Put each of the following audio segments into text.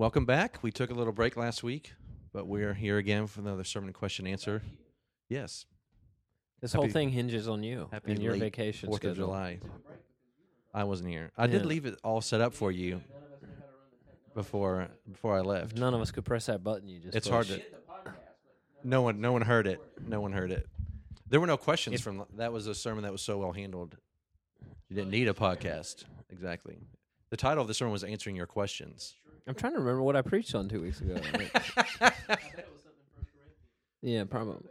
Welcome back. We took a little break last week, but we're here again for another sermon question answer. Yes. This Happy- whole thing hinges on you Happy and your late vacation Fourth of. July. I wasn't here. I did leave it all set up for you before before I left. None of us could press that button. You just It's hard to. No one, no one heard it. No one heard it. There were no questions If- from. That was a sermon that was so well handled. You didn't need a podcast. Exactly. The title of the sermon was answering your questions. I'm trying to remember what I preached on two weeks ago. yeah, probably.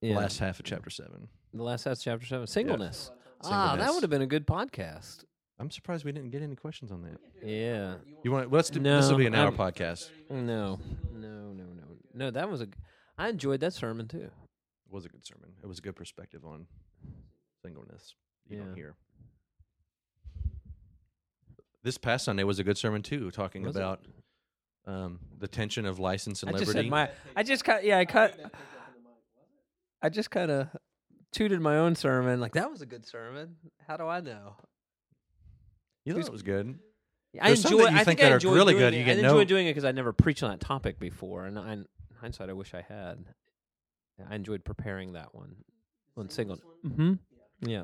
Yeah, Last half of chapter seven. the last half of chapter seven. Singleness. Ah, that would have been a good podcast. I'm surprised we didn't get any questions on that. Yeah. You want? Let's do. this will be an hour I'm- podcast. No, no, no, no, no. That was a. g- I enjoyed that sermon too. It was a good sermon. It was a good perspective on singleness. You don't Yeah. hear. This past Sunday was a good sermon too, talking Was it? about um, the tension of license and I liberty. said my. I just cut. Yeah, I cut. I just kind of tooted my own sermon. Like that was a good sermon. How do I know? you thought it was good. I There's some enjoy. that you I think think I that are enjoyed really good, It. you I get enjoy no- doing it because I never preached on that topic before, and I, in hindsight, I wish I had. I enjoyed preparing that one on single. Mm-hmm. Yeah, yeah,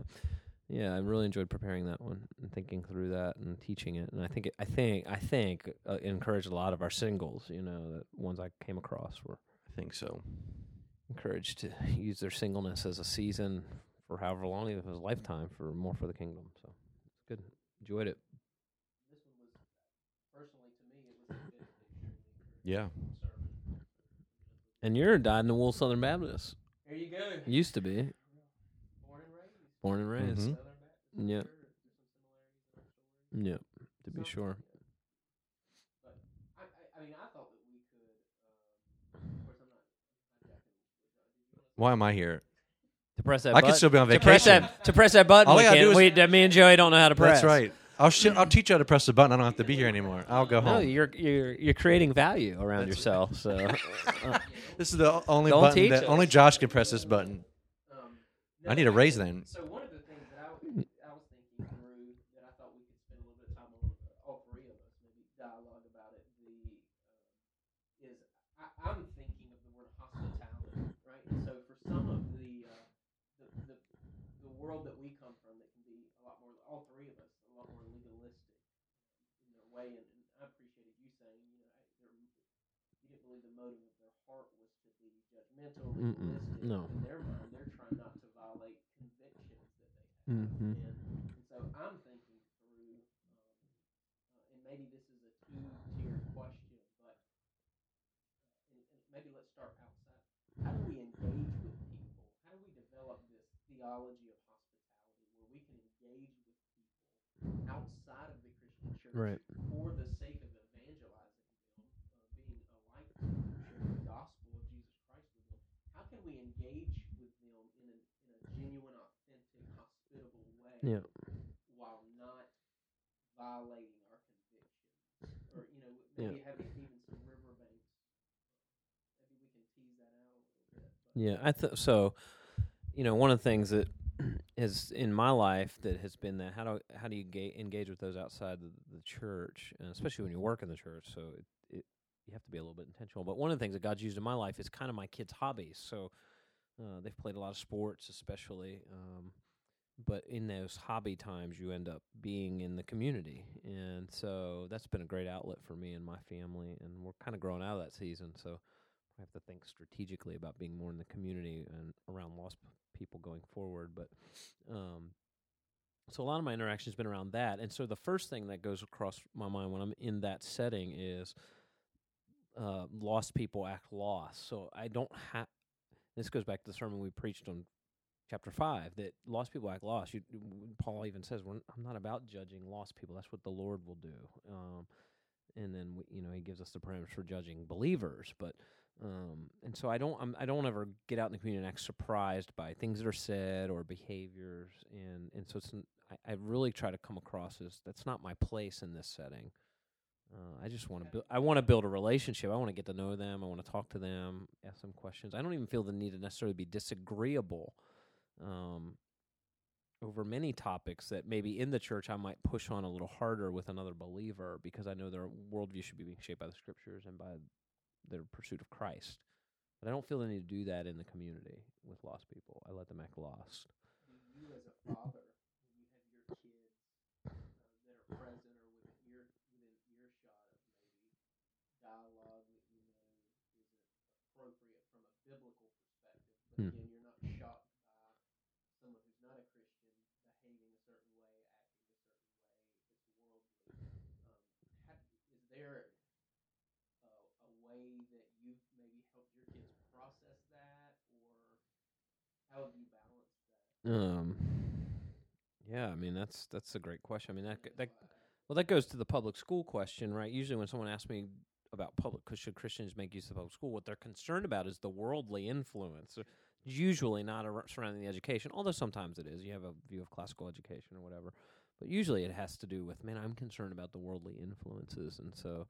I really enjoyed preparing that one and thinking through that and teaching it. And I think, it, I think, I think, uh, it encouraged a lot of our singles. You know, the ones I came across were I think so. encouraged to use their singleness as a season for however long, even if it was a lifetime, for more for the kingdom. So it's good. Enjoyed it. This one was personally to me. Yeah. And you're a dyed in the wool Southern Baptist. There you go. Used to be. Born and raised. Born and raised. Mhm. Yep. Sure, there's some similarities in our story. Yep. To be sure. Why am I here? To press that I button. could still be on to press vacation. that to press that button. All we I gotta do is- we, that me and Joey don't know how to press. That's right. I'll sh- I'll teach you how to press the button. I don't have to be here anymore. I'll go No, home. you're you're you're creating value around That's- yourself. So uh, This is the only Don't button that us. only Josh can press this button. I need a raise then. So one of the things that I, w- I was thinking through that I thought we could spend a little bit of time on, uh, all three of us, maybe dialogue about it. The um, is I, I'm thinking of the word hospitality, right? And so for some of the, uh, the the the world that we come from, that can be a lot more. All three of us, a lot more legalistic in their way. And, and I appreciated you saying, you know, you didn't believe the motive of their heart was to be judgmental, Mm-mm, legalistic. no. In their mind, they're trying not to violate convictions that Mhm. And, and so I'm thinking through, um, uh, and maybe this is a two-tier question, but uh, and, and maybe let's start outside. How do we engage with people? How do we develop this theology of hospitality where we can engage with people outside of the Christian church Right. for the sake of evangelizing them, uh, being a light to them, sharing the gospel of Jesus Christ with them? How can we engage with them in a, in a genuine, authentic, hospitable way yeah. while not violating our convictions? Or, you know, Yeah. having even some riverbanks. Maybe we can tease that out a little bit. Yeah, I th- so. You know, one of the things that is in my life that has been that how do how do you ga- engage with those outside the, the church, and especially when you work in the church. So it, it you have to be a little bit intentional. But one of the things that God's used in my life is kind of my kids' hobbies. So uh, they've played a lot of sports, especially. Um, but in those hobby times, you end up being in the community, and so that's been a great outlet for me and my family. And we're kind of growing out of that season, so I have to think strategically about being more in the community and around lost people going forward. But um, so a lot of my interaction has been around that, and so the first thing that goes across my mind when I'm in that setting is uh, lost people act lost. So I don't have. This goes back to the sermon we preached on chapter five that lost people act lost. You, Paul even says, We're, "I'm not about judging lost people. That's what the Lord will do." Um, and then we, you know he gives us the parameters for judging believers, but um, and so I don't I'm, I don't ever get out in the community and act surprised by things that are said or behaviors, and and so it's i, I really try to come across as that's not my place in this setting. Uh, I just want to build. I want to build a relationship. I want to get to know them. I want to talk to them, ask them questions. I don't even feel the need to necessarily be disagreeable. Um, over many topics that maybe in the church I might push on a little harder with another believer because I know their worldview should be being shaped by the scriptures and by their pursuit of Christ. But I don't feel the need to do that in the community with lost people. I let them act lost. You, as a father, when you have your kids uh, that are present or within ear within earshot of maybe dialogue that you know isn't appropriate from a biblical perspective, but Hmm. again, you're not shocked by someone who's not a Christian behaving a certain way, acting a certain way, it's worldly. Um, how, is there a, a way that you've maybe helped your kids process that, or Um, yeah, I mean that's that's a great question. I mean that that well that goes to the public school question, right? Usually when someone asks me about public, should Christians make use of public school? What they're concerned about is the worldly influence. uh, Usually not surrounding the education, although sometimes it is. You have a view of classical education or whatever, but usually it has to do with man. I'm concerned about the worldly influences, and so.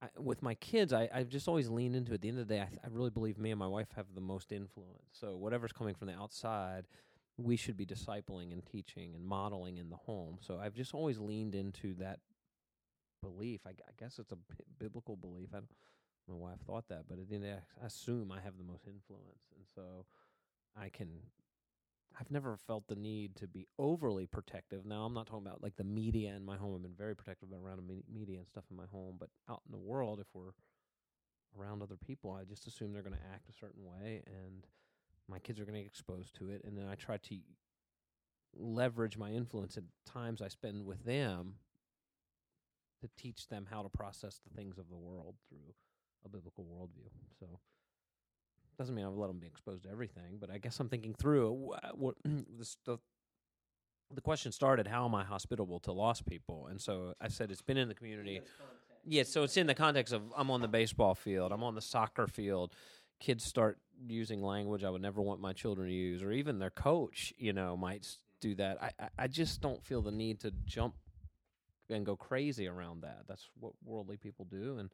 I, with my kids, I, I've just always leaned into it. At the end of the day, I, th- I really believe me and my wife have the most influence. So whatever's coming from the outside, we should be discipling and teaching and modeling in the home. So I've just always leaned into that belief. I, I guess it's a bi- biblical belief. I don't thought that, but day, I assume I have the most influence, and so I can. I've never felt the need to be overly protective. Now I'm not talking about like the media in my home. I've been very protective around media and stuff in my home, but out in the world, if we're around other people, I just assume they're going to act a certain way, and my kids are going to get exposed to it, and then I try to leverage my influence at times I spend with them to teach them how to process the things of the world through a biblical worldview. So doesn't mean I've let them be exposed to everything, but I guess I'm thinking through uh, what this the the question started. How am I hospitable to lost people? And so I said it's been in the community. Yeah, so it's in the context of I'm on the baseball field, I'm on the soccer field. Kids start using language I would never want my children to use, or even their coach, you know, might s- do that. I, I, I just don't feel the need to jump and go crazy around that. That's what worldly people do, and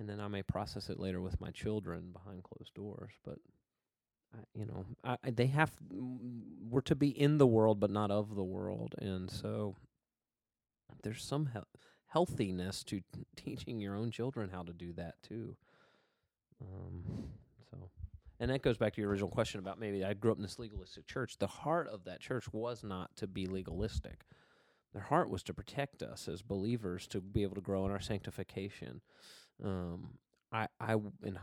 and then I may process it later with my children behind closed doors. But I, you know, I, they have mm, we're to be in the world, but not of the world, and so there's some hel- healthiness to t- teaching your own children how to do that too. Um, so, and that goes back to your original question about maybe I grew up in this legalistic church. The heart of that church was not to be legalistic. Their heart was to protect us as believers to be able to grow in our sanctification. Um, I, I, w- and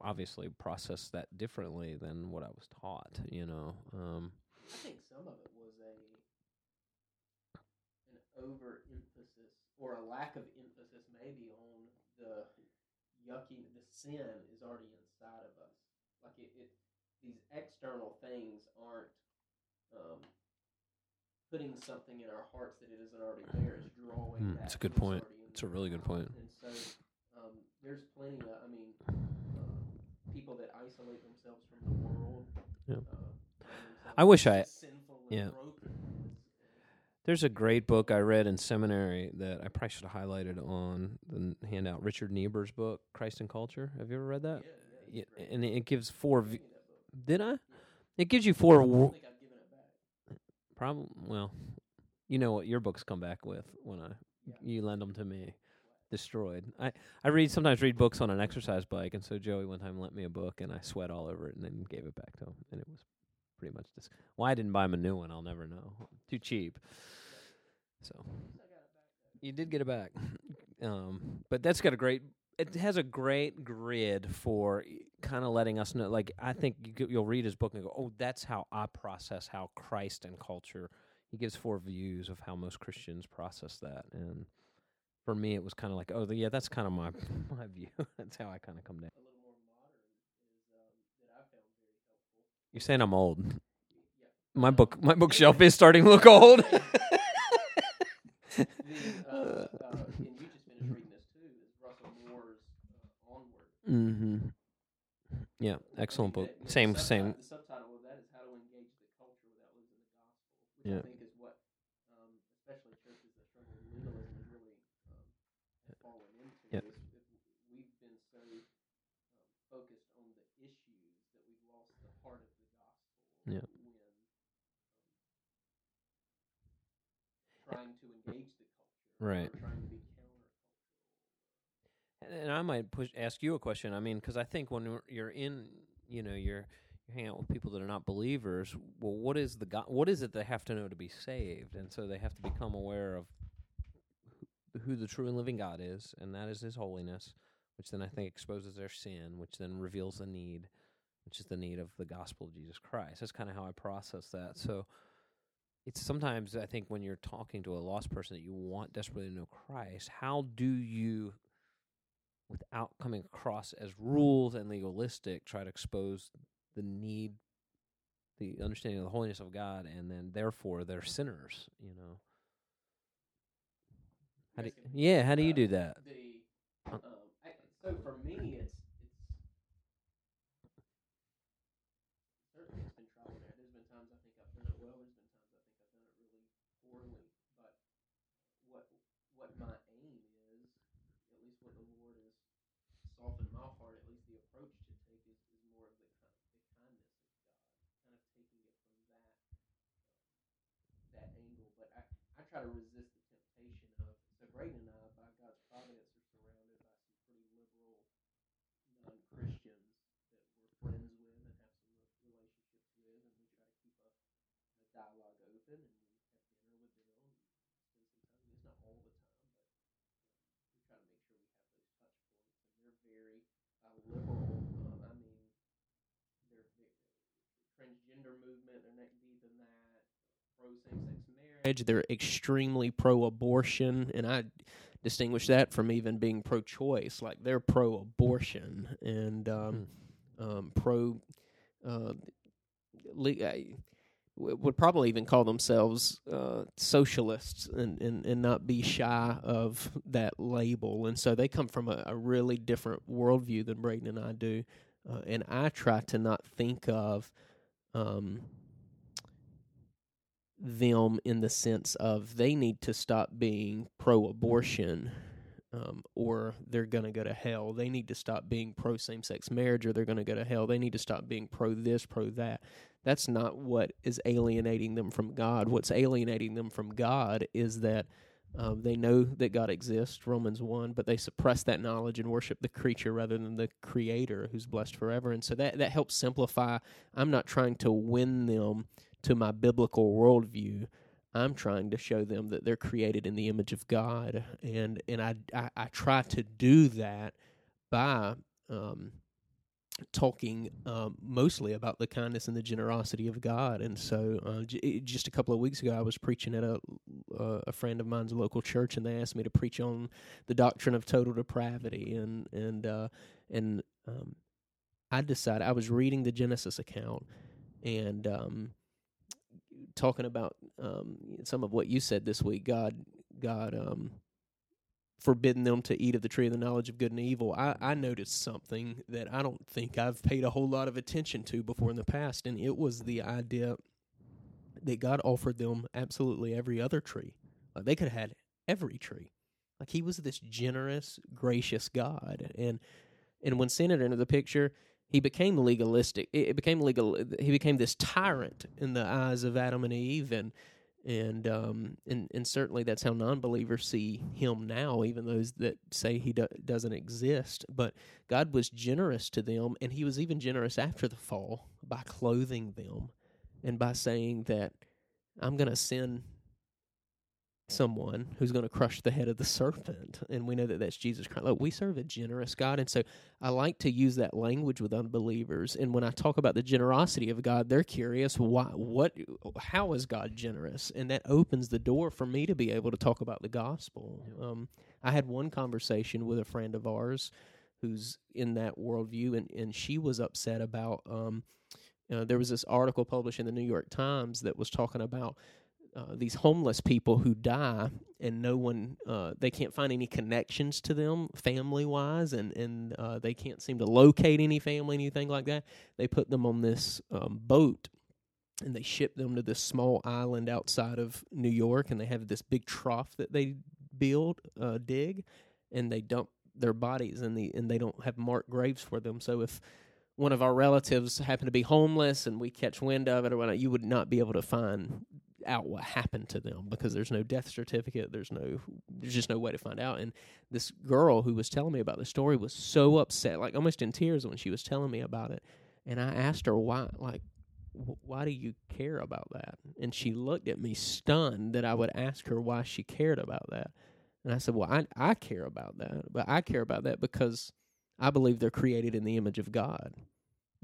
obviously process that differently than what I was taught. You know, um, I think some of it was a an overemphasis or a lack of emphasis maybe on the yucky the sin is already inside of us. Like it, it these external things aren't um, putting something in our hearts that it isn't already there. It's drawing Hmm, that. it's a good point. It's a really good point. And so there's plenty of I mean uh, people that isolate themselves from the world. Yeah. Uh, I wish I- sinful and yeah. There's a great book I read in seminary that I probably should have highlighted on the handout. Richard Niebuhr's book, Christ and Culture. Have you ever read that? yeah, Yeah, great. and it gives four. V- me that book. did I? It gives you four. I wo- don't think I've given it back. Problem. Well, you know what your books come back with when I Yeah. you lend them to me, destroyed. I I read sometimes read books on an exercise bike, and so Joey one time lent me a book, and I sweat all over it, and then gave it back to him, and it was pretty much this. Why I didn't buy him a new one, I'll never know. Too cheap. So you did get it back, um, but that's got a great. It has a great grid for kind of letting us know. Like I think you, you'll read his book and go, "Oh, that's how I process how Christ and culture." He gives four views of how most Christians process that, and for me, it was kind of like, "Oh, the, yeah, that's kind of my my view. that's how I kind of come down." A little more modern is um, that I found very helpful. You're saying I'm old. Yeah. My book, my bookshelf is starting to look old. Mm-hmm. Yeah, excellent book. Same same the, and you just finished reading this too. Is Russell Moore's uh, Onward. mm-hmm. Yeah, excellent book. That- the Same, subti- same. The subtitle of that is How to Engage the Culture Without Losing the Gospel, which Yeah. I think is what, um, especially churches that struggle with legalism, has really um, have fallen into. Yep. Is if we've been so um, focused on the issues that we've lost the heart of the gospel. Yeah. When um, Right. Trying to be. And, and I might push ask you a question. I mean, because I think when you're- you're in, you know, you're you're hanging out with people that are not believers. Well, what is the God? What is it they have to know to be saved? And so they have to become aware of who, who the true and living God is, and that is His holiness, which then I think exposes their sin, which then reveals the need, which is the need of the gospel of Jesus Christ. That's kind of how I process that. So. It's sometimes I think when you're talking to a lost person that you want desperately to know Christ, how do you without coming across as rules and legalistic, try to expose the need, the understanding of the holiness of God, and then therefore they're sinners. You know. How do yeah? How do you uh, do that? The um, I, so for me, it's certainly it's been trial and error. There's been times I think I've done it well. There's been times I think I've done it really poorly. But what what my aim is, at least what the Lord has softened my heart, at least the approach to take is, is more of the kind the kindness of God, kind of taking it from that that angle. But I I try to resist the temptation of so Braden and I, by God's providence, are surrounded by some pretty liberal non-Christians that we're friends with and have some relationships with, and we try to keep a, a dialogue open, and we have dinner with them, and spend some time. It's not all the time, but um, we try to make sure we have those touch points, and they're very uh, liberal. Um, I mean, they're, they're transgender movement. They're neck deep in that. Pro same-sex marriage. They're extremely pro-abortion, and I distinguish that from even being pro-choice. Like they're pro-abortion and um, um, pro. Uh, le- I w- would probably even call themselves uh, socialists and, and, and not be shy of that label. And so they come from a, a really different worldview than Braden and I do. Uh, and I try to not think of um, them in the sense of they need to stop being pro abortion um, or they're going to go to hell. They need to stop being pro same sex marriage or they're going to go to hell. They need to stop being pro this, pro that. That's not what is alienating them from God. What's alienating them from God is that um, they know that God exists, Romans 1, but they suppress that knowledge and worship the creature rather than the creator who's blessed forever. And so that, that helps simplify. I'm not trying to win them to my biblical worldview. I'm trying to show them that they're created in the image of God, and and I I, I try to do that by um, talking um, mostly about the kindness and the generosity of God. And so, uh, j- just a couple of weeks ago, I was preaching at a uh, a friend of mine's local church, and they asked me to preach on the doctrine of total depravity, and and uh, and um, I decided I was reading the Genesis account, and um, talking about um, some of what you said this week. God, God, um, forbidden them to eat of the tree of the knowledge of good and evil. I, I noticed something that I don't think I've paid a whole lot of attention to before in the past, and it was the idea that God offered them absolutely every other tree. Like they could have had every tree. Like He was this generous, gracious God, and and when sin entered into the picture, he became legalistic. It, became legal. He became this tyrant in the eyes of Adam and Eve, and and um and and certainly that's how non-believers see him now, even those that say he do, doesn't exist. But God was generous to them, and He was even generous after the fall by clothing them, and by saying that I'm going to send someone who's going to crush the head of the serpent and we know that that's jesus christ. Look, we serve a generous god and so i like to use that language with unbelievers and when i talk about the generosity of god they're curious why what how is god generous? And that opens the door for me to be able to talk about the gospel. Um, i had one conversation with a friend of ours who's in that worldview and, and she was upset about um, uh, there was this article published in the new york times that was talking about uh, these homeless people who die and no one uh, they can't find any connections to them family wise and and uh, they can't seem to locate any family anything like that they put them on this um, boat and they ship them to this small island outside of New York and they have this big trough that they build uh, dig and they dump their bodies in the and they don't have marked graves for them. So if one of our relatives happen to be homeless and we catch wind of it or whatnot, you would not be able to find out what happened to them because there's no death certificate. There's no, there's just no way to find out. And this girl who was telling me about the story was so upset, like almost in tears when she was telling me about it. And I asked her why, like, "Wh- why do you care about that? And she looked at me stunned that I would ask her why she cared about that. And I said, well, I I care about that, but I care about that because I believe they're created in the image of God.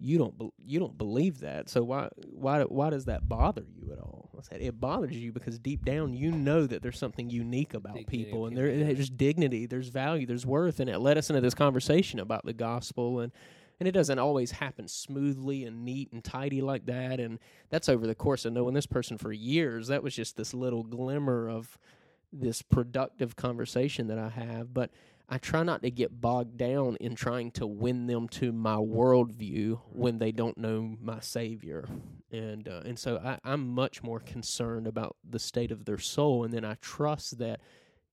You don't bel you don't believe that, so why why why does that bother you at all? I said it bothers you because deep down you know that there's something unique about Dignity people, and there there's dignity, there's value, there's worth, and it led us into this conversation about the gospel and. And it doesn't always happen smoothly and neat and tidy like that. And that's over the course of knowing this person for years. That was just this little glimmer of this productive conversation that I have, but I try not to get bogged down in trying to win them to my worldview when they don't know my Savior, and uh, and so I, I'm much more concerned about the state of their soul, and then I trust that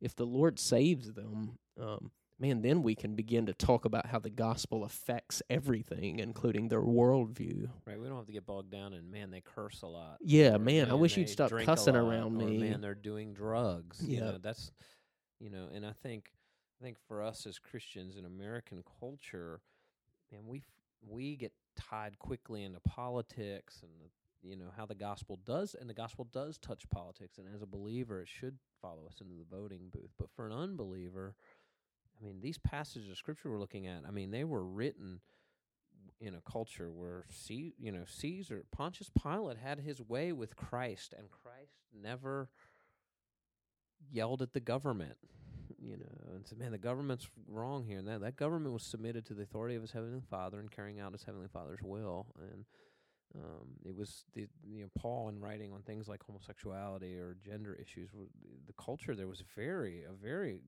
if the Lord saves them, um, man, then we can begin to talk about how the gospel affects everything, including their worldview. Right, we don't have to get bogged down in man. They curse a lot. Yeah, or, man, I wish you'd stop cussing around or, me. Man, they're doing drugs. You Yeah. know, that's you know, and I think think for us as Christians in American culture, man, we we get tied quickly into politics and the, you know how the gospel does, and the gospel does touch politics. And as a believer, it should follow us into the voting booth. But for an unbeliever, I mean, these passages of scripture we're looking at, I mean, they were written in a culture where C, you know Caesar Pontius Pilate had his way with Christ and Christ never yelled at the government you know and said man the government's wrong here and that. That government was submitted to the authority of his heavenly father and carrying out his heavenly father's will. And um, it was the you know Paul in writing on things like homosexuality or gender issues the culture there was very a very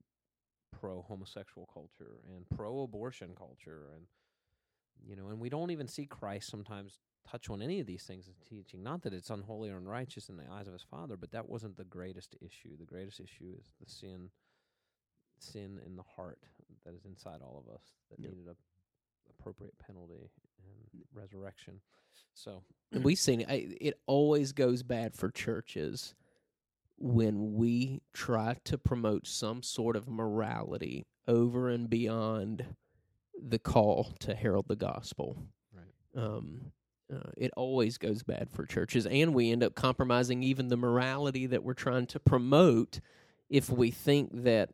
pro homosexual culture and pro abortion culture and you know and we don't even see Christ sometimes touch on any of these things in teaching. Not that it's unholy or unrighteous in the eyes of his father but that wasn't the greatest issue. The greatest issue is the sin sin in the heart that is inside all of us that Yep. needed a appropriate penalty and resurrection so and we've seen it. I- It always goes bad for churches when we try to promote some sort of morality over and beyond the call to herald the gospel. Right. Um, uh, it always goes bad for churches, and we end up compromising even the morality that we're trying to promote if we think that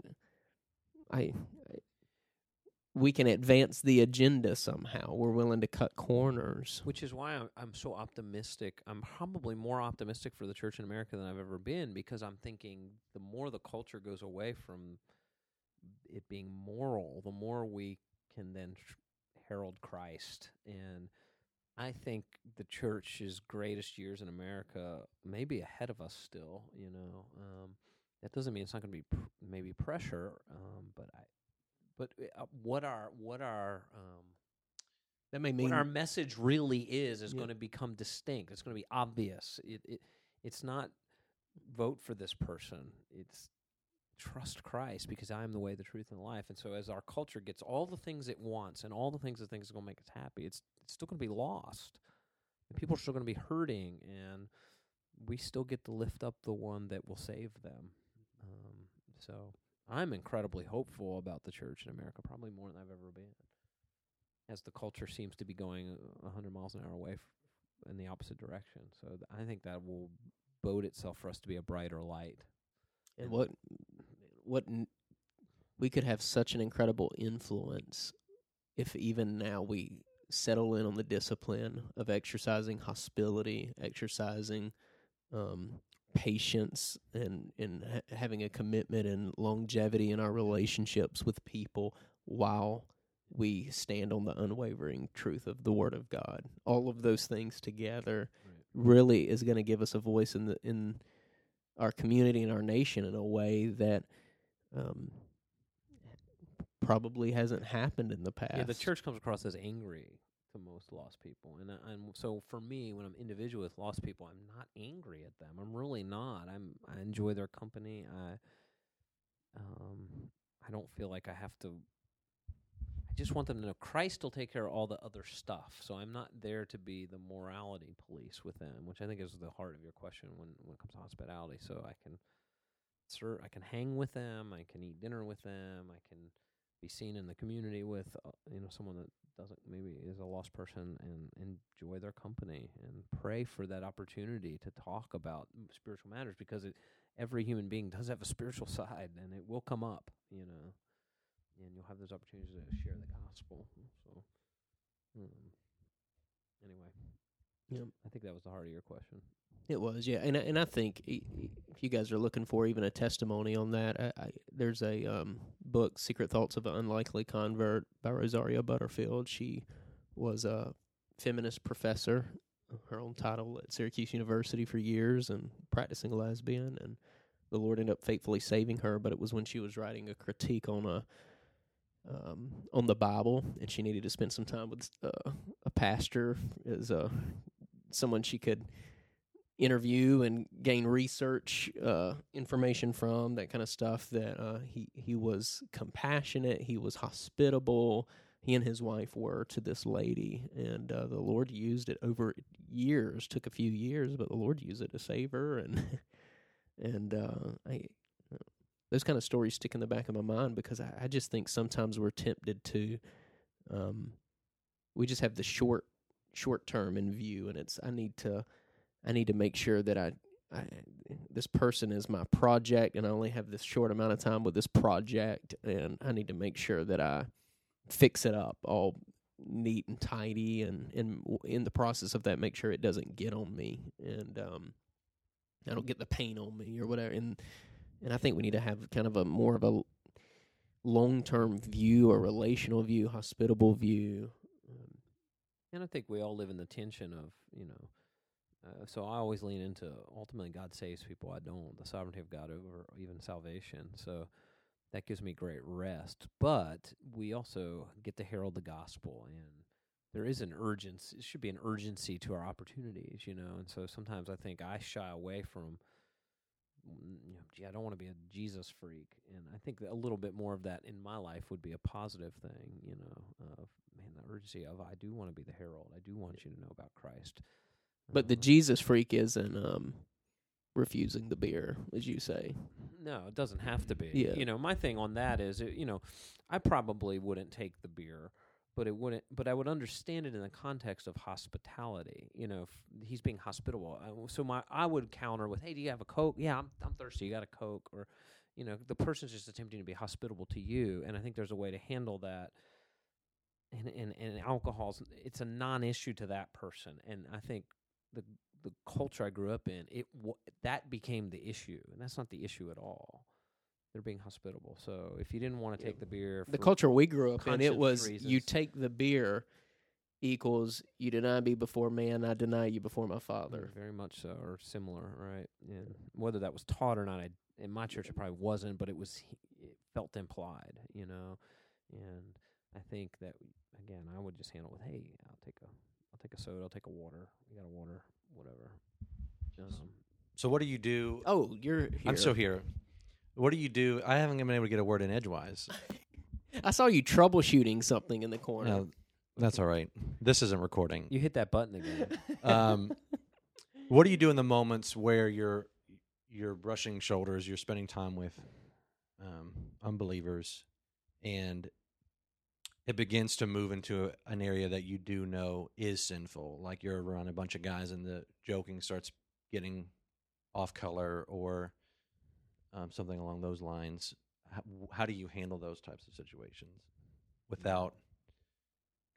I I we can advance the agenda somehow. We're willing to cut corners. which is why I'm, I'm so optimistic. I'm probably more optimistic for the church in America than I've ever been because I'm thinking the more the culture goes away from it being moral, the more we can then herald Christ. And I think the church's greatest years in America may be ahead of us still. You know, um, that doesn't mean it's not going to be pr- maybe pressure, um, but I. But uh, what our what our um, That may mean what our message really is is Yeah. going to become distinct. It's going to be obvious. It, it it's not vote for this person. It's trust Christ because I am the way, the truth, and the life. And so as our culture gets all the things it wants and all the things it thinks are going to make us happy, it's it's still going to be lost. And people are still going to be hurting, and we still get to lift up the one that will save them. So I'm incredibly hopeful about the church in America, probably more than I've ever been as the culture seems to be going a 100 miles an hour away f- in the opposite direction. So th- I think that will bode itself for us to be a brighter light. and what what n- we could have such an incredible influence if even now we settle in on the discipline of exercising hospitality, exercising um, patience, and and ha- having a commitment and longevity in our relationships with people while we stand on the unwavering truth of the Word of God. All of those things together really is going to give us a voice in the in our community and our nation in a way that um, probably hasn't happened in the past. Yeah, the church comes across as angry to most lost people, and I- and so for me, when I'm individual with lost people, I'm not angry at them. I'm really not. I'm I enjoy their company. I um I don't feel like I have to. I I just want them to know Christ will take care of all the other stuff. So I'm not there to be the morality police with them, which I think is the heart of your question when when it comes to hospitality. So I can sir, I can hang with them, I can eat dinner with them, I can be seen in the community with uh, you know someone that doesn't maybe is a lost person and enjoy their company and pray for that opportunity to talk about m- spiritual matters because it, every human being does have a spiritual side and it will come up you know and you'll have those opportunities to share the gospel so um, anyway Yep. i think that was the heart of your question It was, yeah, and I- and I think if you guys are looking for even a testimony on that, I, I, there's a um, book, "Secret Thoughts of an Unlikely Convert" by Rosaria Butterfield. She was a feminist professor, her own title at Syracuse University for years, and practicing lesbian. And the Lord ended up faithfully saving her. But it was when she was writing a critique on a um, on the Bible, and she needed to spend some time with uh, a pastor as a someone she could interview and gain research uh, information from that kind of stuff that uh, he he was compassionate he was hospitable he and his wife were to this lady and uh, the lord used it over years took a few years but the lord used it to save her and and uh, I those kind of stories stick in the back of my mind because I, I just think sometimes we're tempted to um, we just have the short short term in view and it's I need to I need to make sure that I, I this person is my project and I only have this short amount of time with this project and I need to make sure that I fix it up all neat and tidy and and in the process of that make sure it doesn't get on me and um I don't get the pain on me or whatever. And and I think we need to have kind of a more of a long term view or relational view hospitable view. Um, and i think we all live in the tension of you know uh, so I always lean into ultimately God saves people. I don't the sovereignty of God over even salvation. So that gives me great rest. But we also get to herald the gospel, and there is an urgency. It should be an urgency to our opportunities, you know. And so sometimes I think I shy away from. mm, You know, gee, I don't want to be a Jesus freak, and I think that a little bit more of that in my life would be a positive thing. You know, of man, the urgency of I do want to be the herald. I do want you to know about Christ. But the Uh, Jesus freak isn't um refusing the beer as you say No, it doesn't have to be. Yeah. You know, my thing on that is, it, you know, I probably wouldn't take the beer, but it wouldn't. But I would understand it in the context of hospitality. You know, if he's being hospitable. I- So my, I would counter with, "Hey, do you have a coke? Yeah, I'm, I'm thirsty. You got a coke?" Or, you know, the person's just attempting to be hospitable to you, and I think there's a way to handle that. And and and alcohol's it's a non-issue to that person, and I think the the culture I grew up in, it w- that became the issue, and that's not the issue at all. They're being hospitable. So if you didn't want to Yeah. take the beer, the culture we grew up in it conscience was you take the beer equals you deny me before man i deny you before my Mm, father very much so, or similar, right? Yeah. Whether that was taught or not, I in my church it probably wasn't, but it was it felt implied, you know. And I think that again, I would just handle it with, "Hey, I'll take a, I'll take a soda, I'll take a water. You got a water, whatever." Um, So what do you do? oh you're here. I'm still here. What do you do? I haven't been able to get a word in edgewise. i saw you troubleshooting something in the corner No, that's all right. This isn't recording. you hit that button again. Um, what do you do in the moments where you're you're brushing shoulders, you're spending time with um, unbelievers, and it begins to move into an area that you do know is sinful, like you're around a bunch of guys and the joking starts getting off color or um, something along those lines. How, how do you handle those types of situations without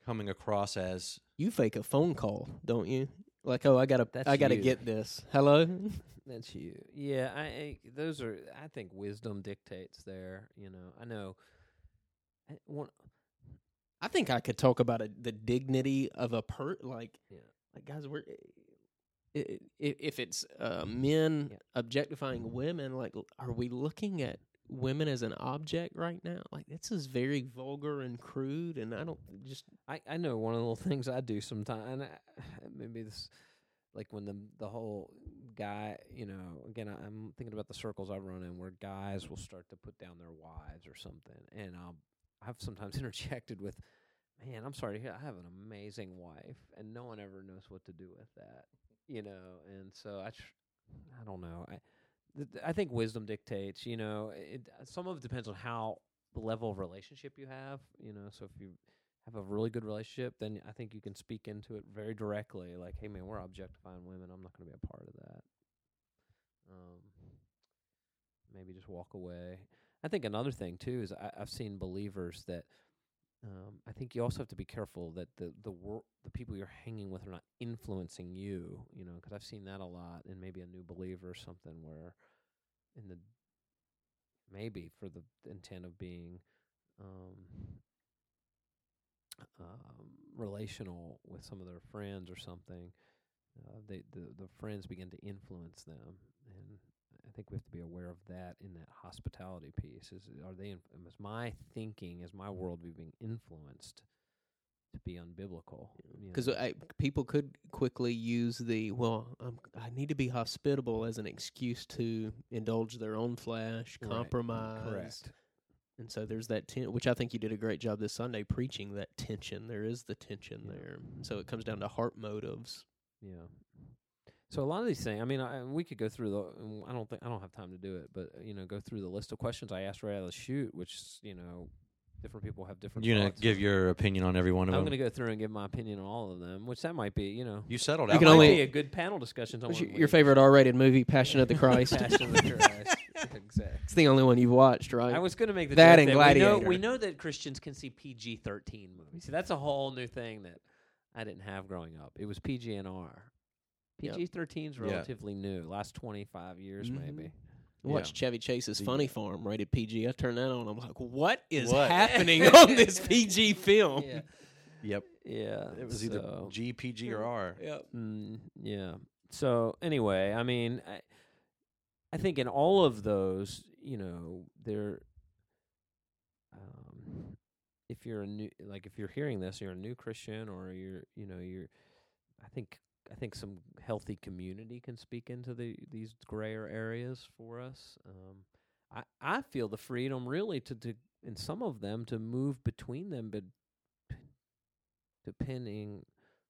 coming across as you fake a phone call don't you like oh i gotta That's i gotta you. get this hello That's you. Yeah, I, I those are I think wisdom dictates there, you know. I know I, one i think i could talk about a, the dignity of a per like Yeah. like guys we're if it's uh, men Yeah. objectifying women like are we looking at women as an object right now like this is very vulgar and crude and i don't just I, I know one of the little things I do sometimes, and I, maybe this, like when the the whole guy, you know, again, I, I'm thinking about the circles I run in where guys will start to put down their wives or something, and I'll, I've sometimes interjected with, "Man, I'm sorry. I have an amazing wife, and no one ever knows what to do with that." You know, and so I, tr- I don't know. I, th- I think wisdom dictates. You know, it some of it depends on how the level of relationship you have. You know, so if you have a really good relationship, then I think you can speak into it very directly. Like, hey, man, we're objectifying women. I'm not going to be a part of that. Um, maybe just walk away. I think another thing too is I, I've seen believers that um, I think you also have to be careful that the the wor- the people you're hanging with are not influencing you. You know, because I've seen that a lot in maybe a new believer or something where in the maybe for the intent of being um, um, relational with some of their friends or something, uh, they the the friends begin to influence them, and I think we have to be aware of that in that hospitality piece. Is are they? Inf- is my thinking, is my worldview being influenced to be unbiblical? you Because know? people could quickly use the well, um, I need to be hospitable as an excuse to indulge their own flesh, Right, compromise. correct. And so there's that ten, which I think you did a great job this Sunday preaching that tension. There is the tension Yeah. there. So it comes down to heart motives. Yeah. So a lot of these things, I mean, I, we could go through the. I don't think I don't have time to do it, but you know, go through the list of questions I asked right out of the shoot, which you know, different people have different. You're gonna thoughts. give your opinion on every one of them. I'm them. going to go through and give my opinion on all of them, which that might be, you know, you settled You out. can only- be a good panel discussion. What's your, your favorite R-rated movie, Passion of the Christ? Passion of the Christ. exactly. it's the only one you've watched, right? I was going to make the That joke and we know Gladiator. we know that Christians can see PG-13 movies. See, that's a whole new thing that I didn't have growing up. It was PG and R. Yep. PG-13 is Yeah. relatively new, last 25 years Mhm. maybe. Watch watched Chevy Chase's The- Funny Farm, rated PG. I turn that on. I'm like, what is What? happening on this PG film? Yeah. Yep. Yeah. It was either so- G, PG, or R. Yep. Mm, yeah. So anyway, I mean, I, I think in all of those, you know, there. Um, if you're a new, like, if you're hearing this, you're a new Christian, or you're, you know, you're, I think, I think some healthy community can speak into the these grayer areas for us. Um, I I feel the freedom really to to in some of them to move between them, but depending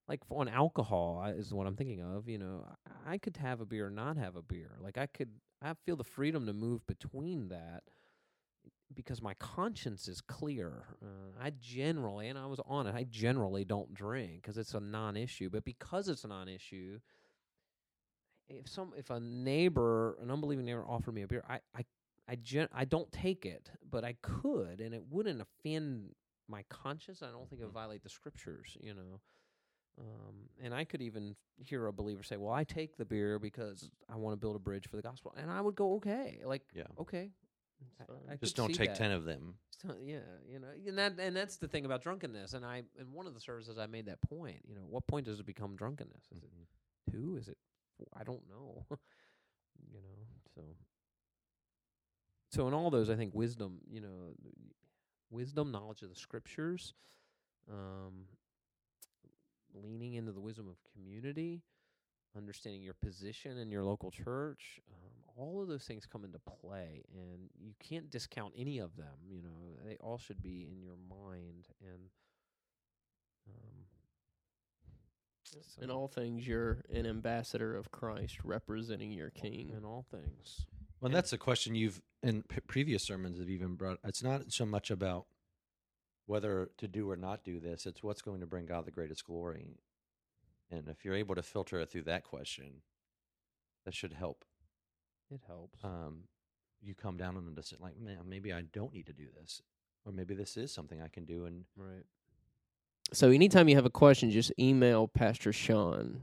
like on alcohol is what I'm thinking of. You know, I could have a beer or not have a beer. Like I could, I feel the freedom to move between that because my conscience is clear. Uh, I generally, and I was on it. I generally don't drink because it's a non-issue. But because it's a non-issue, if some, if a neighbor, an unbelieving neighbor, offered me a beer, I, I, I, gen- I don't take it, but I could, and it wouldn't offend my conscience. I don't think it would violate the scriptures. You know. Um, and I could even hear a believer say, "Well, I take the beer because I want to build a bridge for the gospel," and I would go, "Okay, like, Yeah. okay, I- I Just could don't see take that. ten of them. So, yeah, you know, and that and that's the thing about drunkenness. And I, in one of the services, I made that point. You know, what point does it become drunkenness? Is it two? Is it? Four? I don't know. you know, so so in all those, I think wisdom. You know, wisdom, knowledge of the scriptures, um, leaning into the wisdom of community, understanding your position in your local church. Um, all of those things come into play, and you can't discount any of them. You know, they all should be in your mind, and um, so- In all things, you're an ambassador of Christ, representing your King. in all things. Well, and that's a question you've in p- previous sermons have even brought. It's not so much about whether to do or not do this; it's what's going to bring God the greatest glory. And if you're able to filter it through that question, that should help. It helps. Um, you come down on a decision like, man, maybe I don't need to do this, or maybe this is something I can do. And right. So anytime you have a question, just email Pastor Shaun.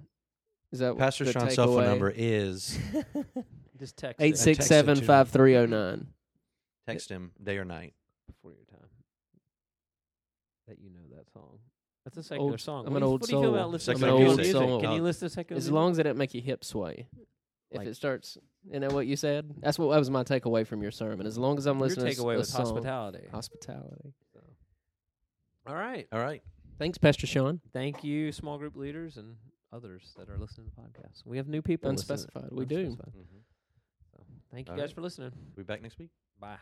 Is that Pastor the Shaun's cell phone number is Just text it Eight text it seven to- five three zero nine. text him day or night. before your time. That you know that song. That's a secular Old- song. I'm what an do you, old what do you feel soul. about listening Secular to secular music. music? Soul. Can you listen to secular As music? long as it don't make your hips sway. If Like- it starts, you know what you said. That's what that was my takeaway from your sermon. As long as I'm Your listening, to takeaway a was song- hospitality. Hospitality. All right. All right. Thanks, Pastor Shaun. Thank you, small group leaders and others that are listening to the podcast. We have new people. listening. Unspecified. We do. Unspecified. Mm-hmm. So, thank you All guys right. for listening. We'll be back next week. Bye.